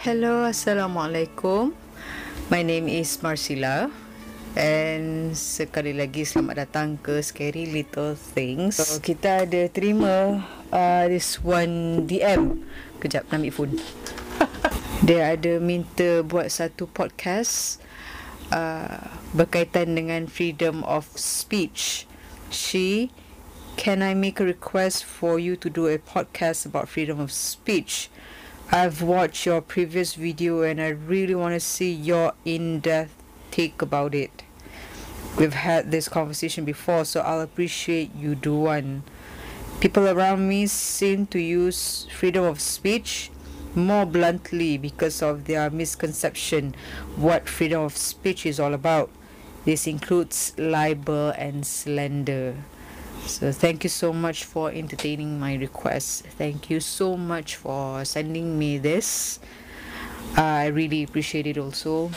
Hello, Assalamualaikum. My name is Marcilla. And sekali lagi selamat datang ke Scary Little Things. So, kita ada terima uh, this one DM. Kejap, nak ambil phone. Dia ada minta buat satu podcast uh, berkaitan dengan freedom of speech. She, can I make a request for you to do a podcast about freedom of speech? I've watched your previous video and I really want to see your in-depth take about it. We've had this conversation before, so I'll appreciate you do one. People around me seem to use freedom of speech more bluntly because of their misconception what freedom of speech is all about. This includes libel and slander. So thank you so much for entertaining my request. Thank you so much for sending me this. I really appreciate it also.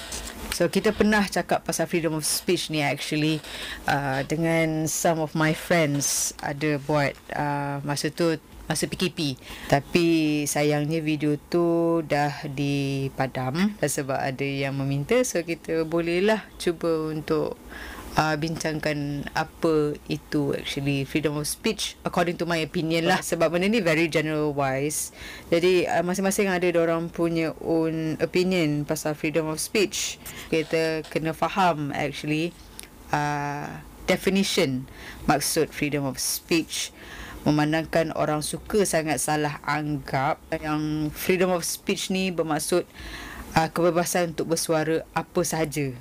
So kita pernah cakap pasal freedom of speech ni actually uh, dengan some of my friends ada buat uh, masa tu masa PKP. Tapi sayangnya video tu dah dipadam sebab ada yang meminta so kita bolehlah cuba untuk uh, bincangkan apa itu actually freedom of speech according to my opinion lah. Sebab benda ni very general wise. Jadi uh, masing-masing ada orang punya own opinion pasal freedom of speech. Kita kena faham actually uh, definition maksud freedom of speech. Memandangkan orang suka sangat salah anggap yang freedom of speech ni bermaksud uh, kebebasan untuk bersuara apa sahaja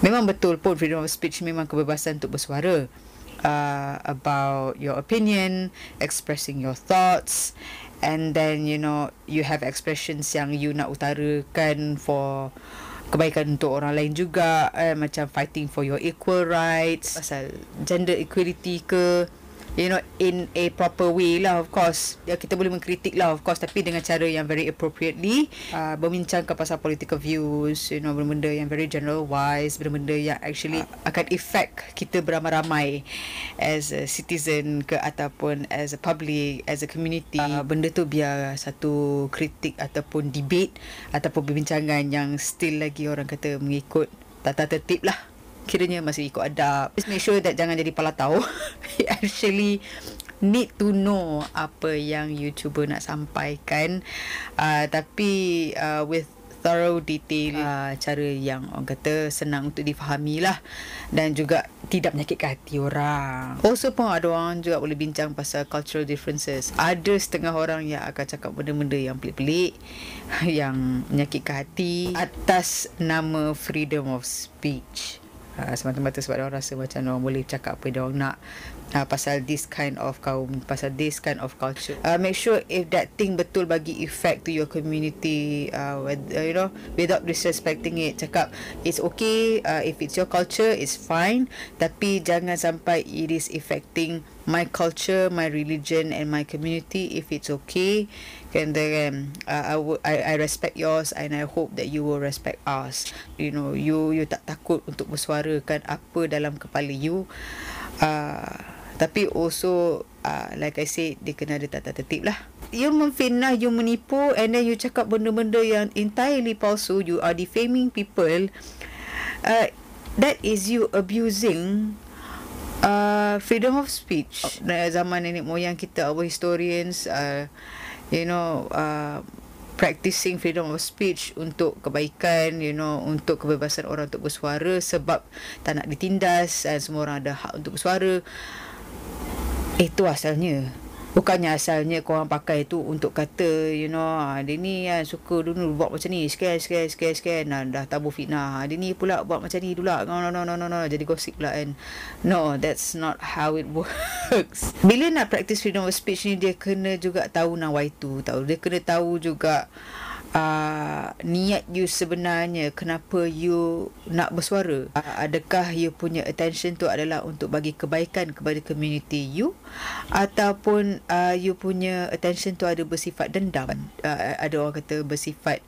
memang betul pun freedom of speech memang kebebasan untuk bersuara uh, about your opinion, expressing your thoughts and then you know you have expressions yang you nak utarakan for kebaikan untuk orang lain juga eh, macam fighting for your equal rights. Pasal gender equality ke you know in a proper way lah of course. Ya, kita boleh mengkritik lah of course tapi dengan cara yang very appropriately uh, berbincangkan pasal political views you know benda-benda yang very general wise benda-benda yang actually uh, akan effect kita beramai-ramai as a citizen ke ataupun as a public as a community. Uh, benda tu biar satu kritik ataupun debate ataupun perbincangan yang still lagi orang kata mengikut tata tertib lah kiranya masih ikut adab. Just make sure that jangan jadi pala tahu. actually need to know apa yang you cuba nak sampaikan. Uh, tapi uh, with thorough detail uh, cara yang orang kata senang untuk difahami lah dan juga tidak menyakitkan hati orang. Also pun ada orang juga boleh bincang pasal cultural differences. Ada setengah orang yang akan cakap benda-benda yang pelik-pelik yang menyakitkan hati atas nama freedom of speech uh, semata-mata sebab orang rasa macam orang boleh cakap apa dia orang nak uh, pasal this kind of kaum pasal this kind of culture. Uh, make sure if that thing betul bagi effect to your community uh, with, uh, you know without disrespecting it cakap it's okay uh, if it's your culture it's fine tapi jangan sampai it is affecting my culture my religion and my community. If it's okay can then uh, I would I, I respect yours and I hope that you will respect us you know you you tak takut untuk bersuarakan apa dalam kepala you. Uh, tapi also uh, like I said dia kena ada tata tertib lah. You memfitnah you menipu and then you cakap benda-benda yang entirely palsu you are defaming people uh, that is you abusing uh, freedom of speech. Uh, zaman nenek moyang kita our historians uh, you know uh, practicing freedom of speech untuk kebaikan you know untuk kebebasan orang untuk bersuara sebab tak nak ditindas dan semua orang ada hak untuk bersuara itu asalnya. Bukannya asalnya korang pakai tu untuk kata you know ah, dia ni kan suka dulu buat macam ni sekian sekian sekian sekian nah, dah tabu fitnah. Dia ni pula buat macam ni dulu. No no no no no, no. jadi gosip pula kan. No that's not how it works. Bila nak practice freedom of speech ni dia kena juga tahu nawai tu tahu dia kena tahu juga uh, niat you sebenarnya kenapa you nak bersuara? Uh, adakah you punya attention tu adalah untuk bagi kebaikan kepada community you? Ataupun uh, you punya attention tu ada bersifat dendam? Uh, ada orang kata bersifat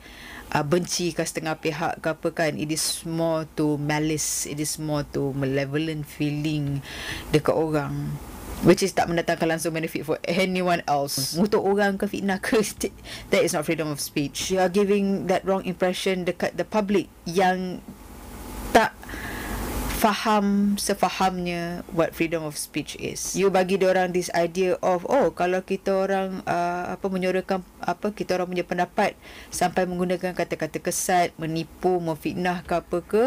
uh, benci ke setengah pihak ke apa kan? It is more to malice it is more to malevolent feeling dekat orang which is tak mendatangkan langsung benefit for anyone else. Untuk orang ke fitnah ke that is not freedom of speech. You are giving that wrong impression dekat the public yang tak faham sefahamnya what freedom of speech is. You bagi orang this idea of oh kalau kita orang uh, apa menyuarakan apa kita orang punya pendapat sampai menggunakan kata-kata kesat, menipu, memfitnah ke apa ke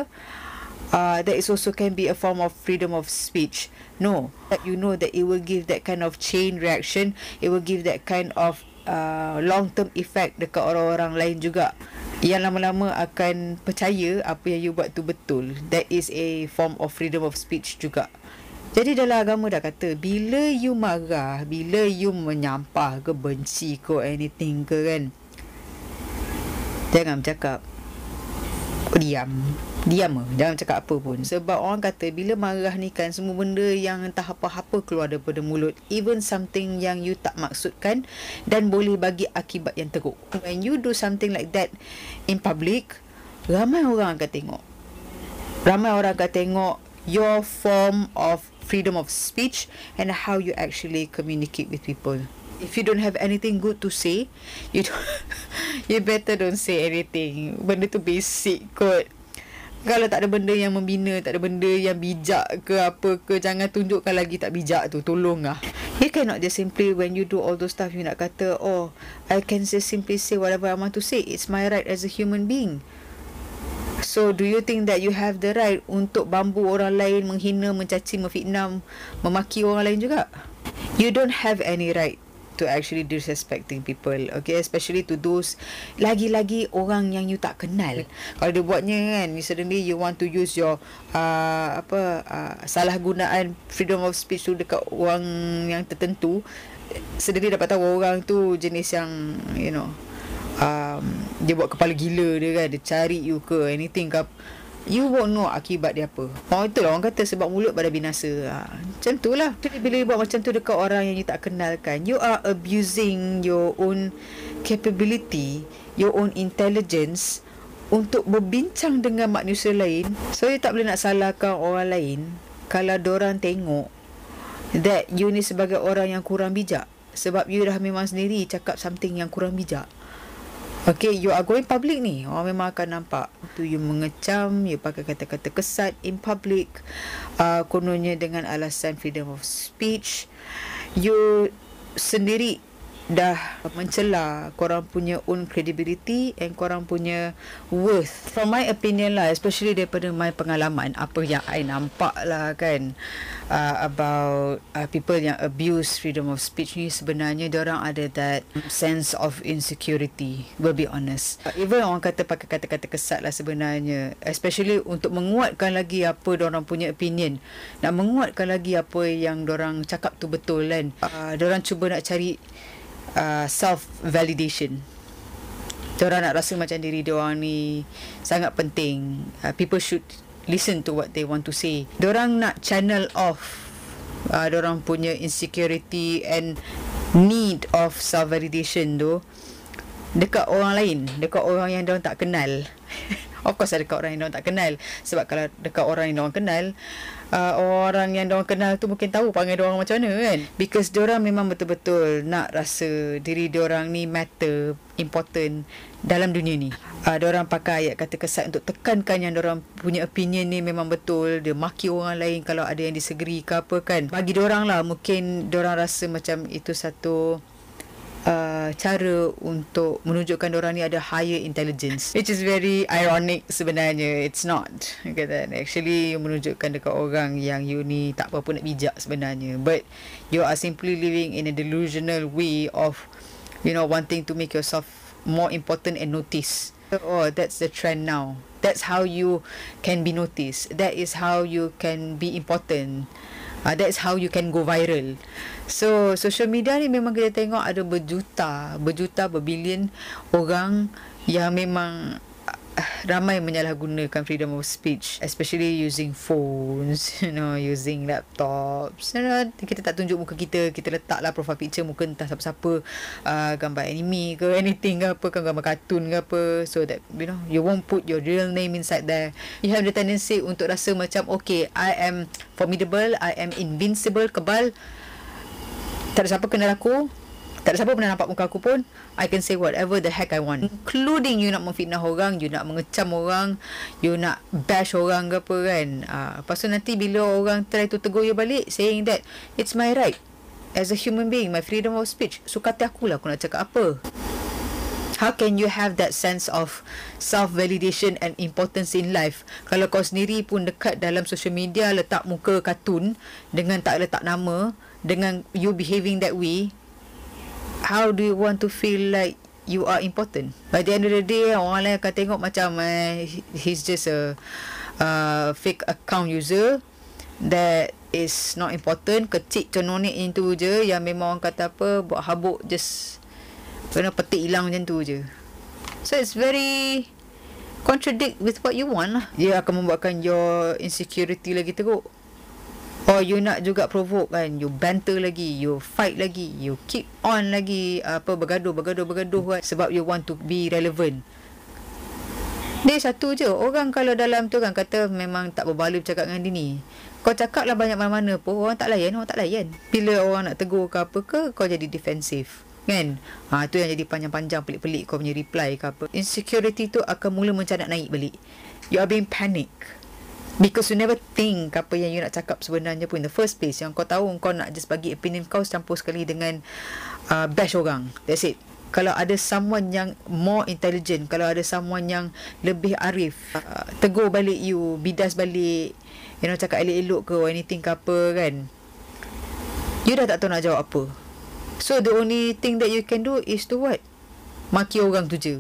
uh, that is also can be a form of freedom of speech. No, that you know that it will give that kind of chain reaction, it will give that kind of uh, long term effect dekat orang-orang lain juga yang lama-lama akan percaya apa yang you buat tu betul. That is a form of freedom of speech juga. Jadi dalam agama dah kata, bila you marah, bila you menyampah ke benci ke anything ke kan, jangan bercakap. Diam diam jangan cakap apa pun. Sebab orang kata bila marah ni kan semua benda yang entah apa-apa keluar daripada mulut. Even something yang you tak maksudkan dan boleh bagi akibat yang teruk. When you do something like that in public ramai orang akan tengok. Ramai orang akan tengok your form of freedom of speech and how you actually communicate with people. If you don't have anything good to say you don't, you better don't say anything. Benda tu basic kot kalau tak ada benda yang membina, tak ada benda yang bijak ke apa ke, jangan tunjukkan lagi tak bijak tu. Tolonglah. You cannot just simply when you do all those stuff, you nak kata, oh, I can just simply say whatever I want to say. It's my right as a human being. So, do you think that you have the right untuk bambu orang lain, menghina, mencaci, memfitnah, memaki orang lain juga? You don't have any right to actually disrespecting people okay? Especially to those lagi-lagi orang yang you tak kenal. Kalau dia buatnya kan suddenly you want to use your uh, apa uh, salah gunaan freedom of speech tu dekat orang yang tertentu suddenly dapat tahu orang tu jenis yang you know um, dia buat kepala gila dia kan dia cari you ke anything ke You won't know akibat dia apa. Oh itulah orang kata Sebab mulut pada binasa. Ha, Macam tu lah. Bila you buat macam tu Dekat orang yang you tak kenal kan You are abusing Your own Capability Your own intelligence Untuk berbincang Dengan manusia lain. So you tak boleh nak salahkan Orang lain. Kalau orang tengok That you ni sebagai orang Yang kurang bijak. Sebab you dah memang sendiri Cakap something yang kurang bijak Okay, you are going public ni. Orang memang akan nampak. Tu you mengecam, you pakai kata-kata kesat in public. Uh, kononnya dengan alasan freedom of speech. You sendiri dah mencela korang punya own credibility and korang punya worth. From my opinion lah especially daripada my pengalaman apa yang I nampak lah kan uh, about uh, people yang abuse freedom of speech ni sebenarnya orang ada that sense of insecurity will be honest. Uh, even orang kata pakai kata-kata kesat lah sebenarnya especially untuk menguatkan lagi apa orang punya opinion. Nak menguatkan lagi apa yang orang cakap tu betul kan. Uh, orang cuba nak cari uh, self validation. Diorang nak rasa macam diri diorang ni sangat penting. Uh, people should listen to what they want to say. Diorang nak channel off uh, diorang punya insecurity and need of self validation tu dekat orang lain, dekat orang yang diorang tak kenal. of course ada dekat orang yang diorang tak kenal. Sebab kalau dekat orang yang diorang kenal, uh, orang yang diorang kenal tu mungkin tahu panggil diorang macam mana kan? Because diorang memang betul-betul nak rasa diri diorang ni matter important dalam dunia ni. Uh, diorang pakai ayat kata kesat untuk tekankan yang diorang punya opinion ni memang betul. Dia maki orang lain kalau ada yang disagree ke apa kan? Bagi diorang lah mungkin diorang rasa macam itu satu uh, cara untuk menunjukkan orang ni ada higher intelligence. Which is very ironic sebenarnya. It's not. Kata actually menunjukkan dekat orang yang you ni tak apa-apa nak bijak sebenarnya. But you are simply living in a delusional way of you know wanting to make yourself more important and notice. Oh that's the trend now. That's how you can be noticed. That is how you can be important uh, that's how you can go viral. So social media ni memang kita tengok ada berjuta berjuta berbilion orang yang memang ramai menyalahgunakan freedom of speech especially using phones you know using laptops. You know, kita tak tunjuk muka kita kita letaklah profile picture muka entah siapa-siapa uh, gambar anime ke anything ke apa kan gambar kartun ke apa. So that you know you won't put your real name inside there. You have the tendency untuk rasa macam okay I am formidable I am invincible kebal. Tak ada siapa kenal aku. Tak ada siapa pernah nampak muka aku pun. I can say whatever the heck I want. Including you nak memfitnah orang, you nak mengecam orang, you nak bash orang ke apa kan. Uh, lepas tu nanti bila orang try to tegur you balik, saying that it's my right. As a human being, my freedom of speech. So kata aku lah aku nak cakap apa. How can you have that sense of self-validation and importance in life kalau kau sendiri pun dekat dalam social media letak muka kartun dengan tak letak nama dengan you behaving that way how do you want to feel like you are important? By the end of the day orang lain akan tengok macam eh, he's just a uh, fake account user that is not important. Kecil cenonik itu je yang memang orang kata apa buat habuk just kena petik hilang macam tu je. So it's very contradict with what you want lah. Dia akan membuatkan your insecurity lagi teruk Or you nak juga provoke kan? You banter lagi You fight lagi You keep on lagi Apa bergaduh Bergaduh bergaduh kan? Sebab you want to be relevant. Dia satu je. Orang kalau dalam tu kan Kata memang tak berbaloi bercakap dengan dia ni. Kau cakap lah banyak mana-mana pun Orang tak layan Orang tak layan. Bila orang nak tegur ke apa ke Kau jadi defensif Kan? Ha, tu yang jadi panjang-panjang Pelik-pelik kau punya reply ke apa. Insecurity tu akan mula macam nak naik balik. You are being panic Because you never think apa yang you nak cakap sebenarnya pun in the first place. Yang kau tahu kau nak just bagi opinion kau campur sekali dengan uh, bash orang. That's it. Kalau ada someone yang more intelligent, kalau ada someone yang lebih arif, uh, tegur balik you, bidas balik, you know, cakap elok-elok ke or anything ke apa kan. You dah tak tahu nak jawab apa. So the only thing that you can do is to what? Maki orang tu je.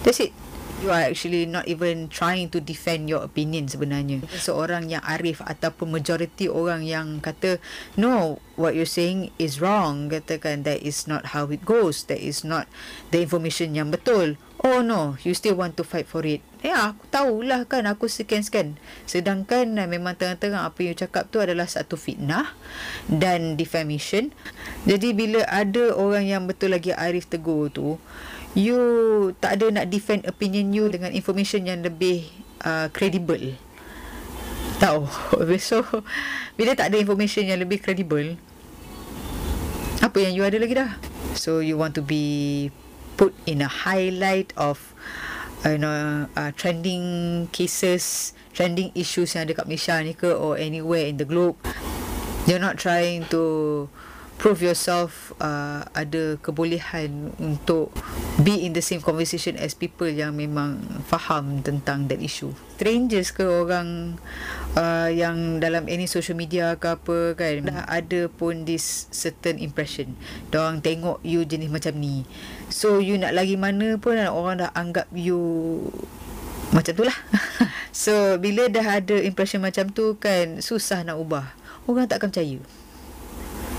That's it you are actually not even trying to defend your opinion sebenarnya. Seorang yang arif ataupun majority orang yang kata no what you're saying is wrong katakan that is not how it goes. That is not the information yang betul. Oh no you still want to fight for it. Ya aku tahulah kan aku sekian-sekian sedangkan uh, memang tengah-tengah apa yang you cakap tu adalah satu fitnah dan defamation. Jadi bila ada orang yang betul lagi arif tegur tu you tak ada nak defend opinion you dengan information yang lebih uh, credible. Tahu. So bila tak ada information yang lebih credible apa yang you ada lagi dah? So you want to be put in a highlight of you know uh, trending cases, trending issues yang ada kat Malaysia ni ke or anywhere in the globe. You're not trying to prove yourself uh, ada kebolehan untuk be in the same conversation as people yang memang faham tentang that issue. Strangers ke orang uh, yang dalam any social media ke apa kan dah ada pun this certain impression. Diorang tengok you jenis macam ni. So you nak lagi mana pun orang dah anggap you macam tu lah. so bila dah ada impression macam tu kan susah nak ubah. Orang tak akan percaya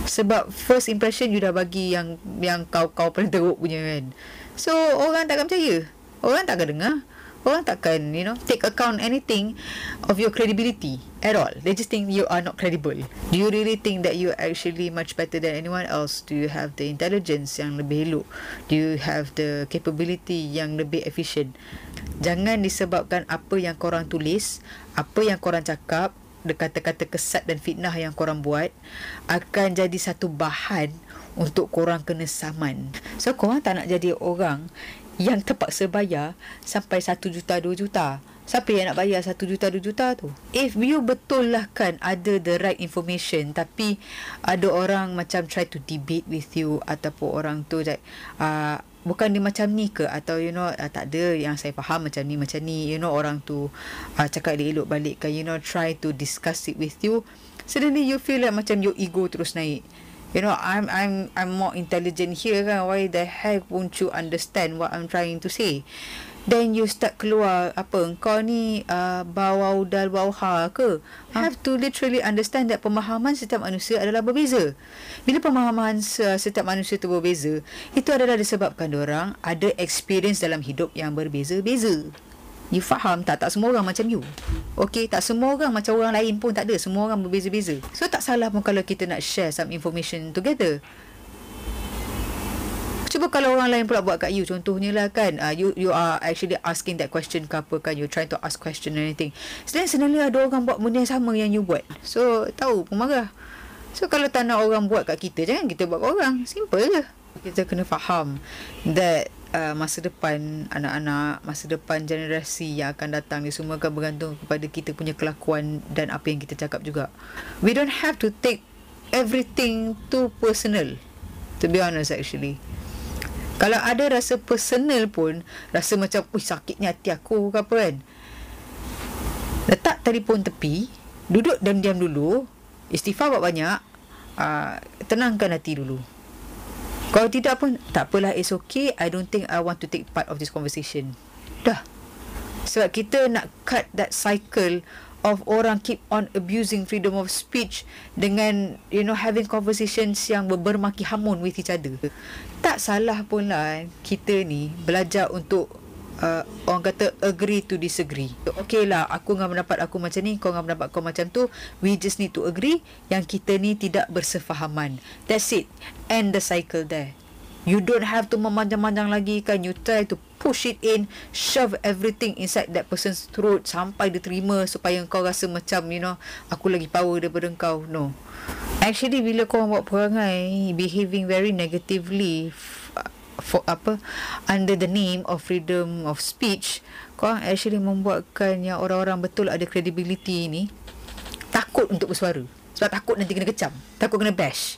sebab first impression you dah bagi yang yang kau kau paling teruk punya kan. So orang takkan percaya. Orang takkan dengar. Orang takkan you know take account anything of your credibility at all. They just think you are not credible. Do you really think that you actually much better than anyone else? Do you have the intelligence yang lebih elok? Do you have the capability yang lebih efficient? Jangan disebabkan apa yang korang tulis apa yang korang cakap kata-kata kesat dan fitnah yang korang buat akan jadi satu bahan untuk korang kena saman. So korang tak nak jadi orang yang terpaksa bayar sampai 1 juta 2 juta. Siapa yang nak bayar 1 juta 2 juta tu? If you betul lah kan ada the right information tapi ada orang macam try to debate with you ataupun orang tu like, uh, bukan dia macam ni ke? Atau you know uh, tak ada yang saya faham macam ni macam ni you know orang tu uh, cakap dia elok balik kan you know try to discuss it with you. Suddenly you feel like macam your ego terus naik. You know i'm i'm i'm more intelligent here kan? Why the heck won't you understand what i'm trying to say then you start keluar apa engkau ni uh, bawa udal bawa ha ke? Huh? have to literally understand that pemahaman setiap manusia adalah berbeza. Bila pemahaman setiap manusia itu berbeza itu adalah disebabkan orang ada experience dalam hidup yang berbeza-beza. You faham tak? Tak semua orang macam you. Okay, tak semua orang macam orang lain pun tak ada. Semua orang berbeza-beza. So tak salah pun kalau kita nak share some information together Cuba kalau orang lain pula buat kat you. Contohnya lah kan uh, you, you are actually asking that question ke apa kan You trying to ask question or anything. Then suddenly ada orang buat benda yang sama yang you buat. So tahu pun marah So kalau tak nak orang buat kat kita Jangan kita buat kat orang. Simple je. Kita kena faham That uh, Masa depan Anak-anak Masa depan generasi Yang akan datang Dia semua akan bergantung Kepada kita punya kelakuan Dan apa yang kita cakap juga. We don't have to take Everything Too personal To be honest actually kalau ada rasa personal pun Rasa macam Uy sakitnya hati aku ke apa kan. Letak telefon tepi Duduk diam-diam dulu Istighfar buat banyak uh, Tenangkan hati dulu. Kalau tidak pun Tak apalah it's okay I don't think I want to take part of this conversation. Dah. Sebab kita nak cut that cycle of orang keep on abusing freedom of speech dengan you know having conversations yang bermaki hamun with each other. Tak salah pun lah kita ni belajar untuk uh, orang kata agree to disagree. Okay lah aku dengan pendapat aku macam ni, kau dengan pendapat kau macam tu. We just need to agree yang kita ni tidak bersefahaman. That's it. End the cycle there. You don't have to memanjang-manjang lagi kan. You try to push it in, shove everything inside that person's throat sampai dia terima supaya kau rasa macam, you know, aku lagi power daripada kau. No. Actually, bila kau buat perangai, behaving very negatively for apa under the name of freedom of speech kau actually membuatkan yang orang-orang betul ada credibility ni takut untuk bersuara. Sebab takut nanti kena kecam takut kena bash.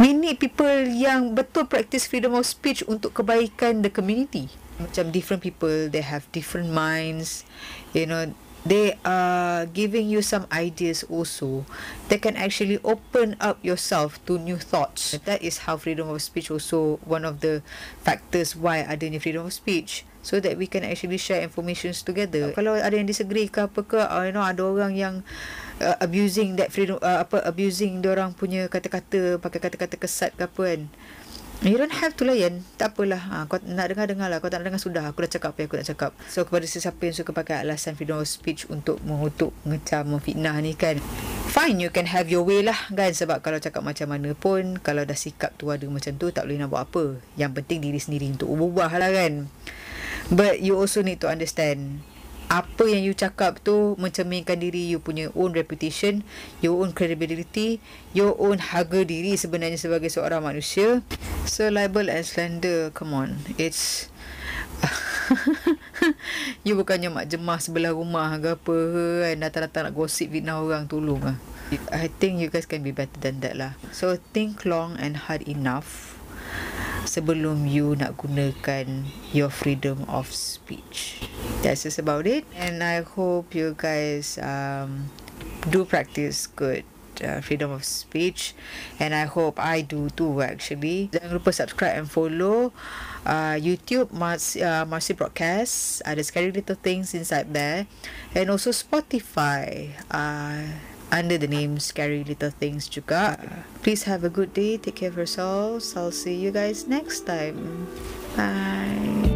We need people yang betul practice freedom of speech untuk kebaikan the community. Macam different people they have different minds you know they are giving you some ideas also that can actually open up yourself to new thoughts. That is how freedom of speech also one of the factors why adanya freedom of speech so that we can actually share informations together. Kalau ada yang disagree ke apa ke uh, you know ada orang yang uh, abusing that freedom uh, apa abusing orang punya kata-kata pakai kata-kata kesat ke apa kan You don't have to layan. Tak apalah. Ha, Kau nak dengar-dengar lah. Kau tak nak dengar sudah. Aku dah cakap apa yang aku nak cakap. So kepada sesiapa yang suka pakai alasan freedom of speech Untuk mengutuk, mengecam, memfitnah ni kan Fine you can have your way lah kan? Sebab kalau cakap macam mana pun Kalau dah sikap tu ada macam tu Tak boleh nak buat apa. Yang penting diri sendiri untuk ubah lah kan? But you also need to understand apa yang you cakap tu mencerminkan diri you punya own reputation, your own credibility, your own harga diri sebenarnya sebagai seorang manusia. So libel and slander, come on. It's you bukannya mak jemah sebelah rumah ke apa kan datang-datang nak gosip fitnah orang tolong lah. I think you guys can be better than that lah. So think long and hard enough sebelum you nak gunakan your freedom of speech. That's just about it. And I hope you guys um, do practice good uh, freedom of speech. And I hope I do too actually. Jangan lupa subscribe and follow uh, YouTube Mars, uh, Marcy Broadcast. Ada scary little things inside there. And also Spotify. Uh, under the name Scary Little Things juga. Please have a good day. Take care of yourselves. I'll see you guys next time. Bye.